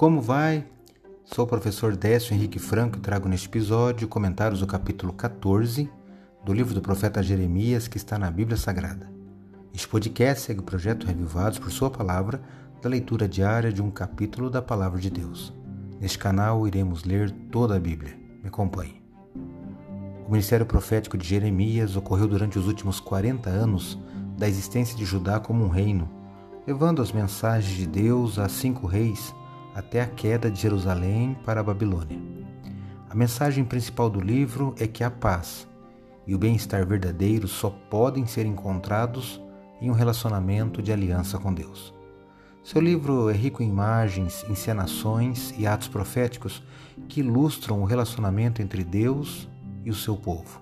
Como vai? Sou o professor Décio Henrique Franco e trago neste episódio comentários do capítulo 14 do livro do profeta Jeremias que está na Bíblia Sagrada. Este podcast segue o projeto Revivados por Sua Palavra, da leitura diária de um capítulo da Palavra de Deus. Neste canal iremos ler toda a Bíblia. Me acompanhe. O ministério profético de Jeremias ocorreu durante os últimos 40 anos da existência de Judá como um reino, levando as mensagens de Deus a cinco reis até a queda de Jerusalém para a Babilônia. A mensagem principal do livro é que a paz e o bem-estar verdadeiro só podem ser encontrados em um relacionamento de aliança com Deus. Seu livro é rico em imagens, encenações e atos proféticos que ilustram o relacionamento entre Deus e o seu povo.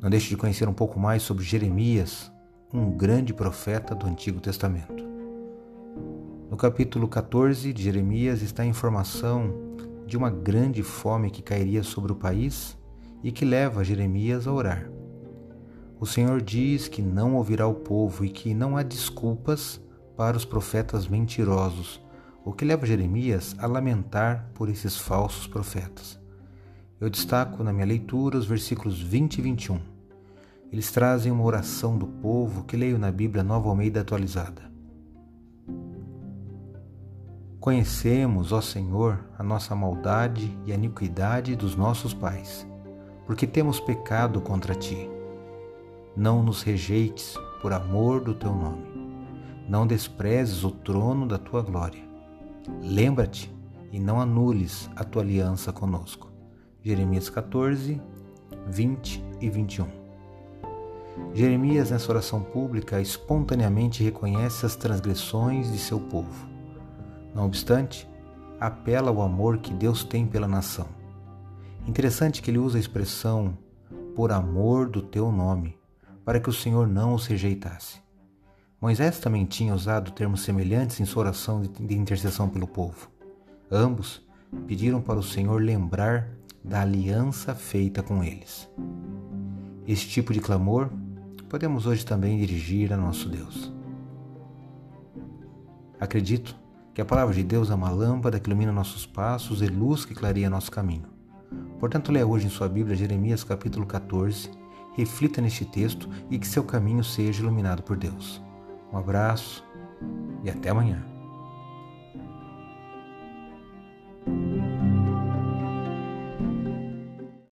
Não deixe de conhecer um pouco mais sobre Jeremias, um grande profeta do Antigo Testamento. No capítulo 14 de Jeremias está a informação de uma grande fome que cairia sobre o país e que leva Jeremias a orar. O Senhor diz que não ouvirá o povo e que não há desculpas para os profetas mentirosos, o que leva Jeremias a lamentar por esses falsos profetas. Eu destaco na minha leitura os versículos 20 e 21. Eles trazem uma oração do povo que leio na Bíblia Nova Almeida atualizada. Conhecemos, ó Senhor, a nossa maldade e a iniquidade dos nossos pais, porque temos pecado contra ti. Não nos rejeites por amor do teu nome. Não desprezes o trono da tua glória. Lembra-te e não anules a tua aliança conosco. Jeremias 14, 20 e 21. Jeremias, nessa oração pública, espontaneamente reconhece as transgressões de seu povo não obstante, apela ao amor que Deus tem pela nação. Interessante que ele usa a expressão por amor do teu nome, para que o Senhor não os rejeitasse. Moisés também tinha usado termos semelhantes em sua oração de intercessão pelo povo. Ambos pediram para o Senhor lembrar da aliança feita com eles. Este tipo de clamor podemos hoje também dirigir a nosso Deus. Acredito que a palavra de Deus é uma lâmpada que ilumina nossos passos e luz que clareia nosso caminho. Portanto, leia hoje em sua Bíblia Jeremias capítulo 14, reflita neste texto e que seu caminho seja iluminado por Deus. Um abraço e até amanhã.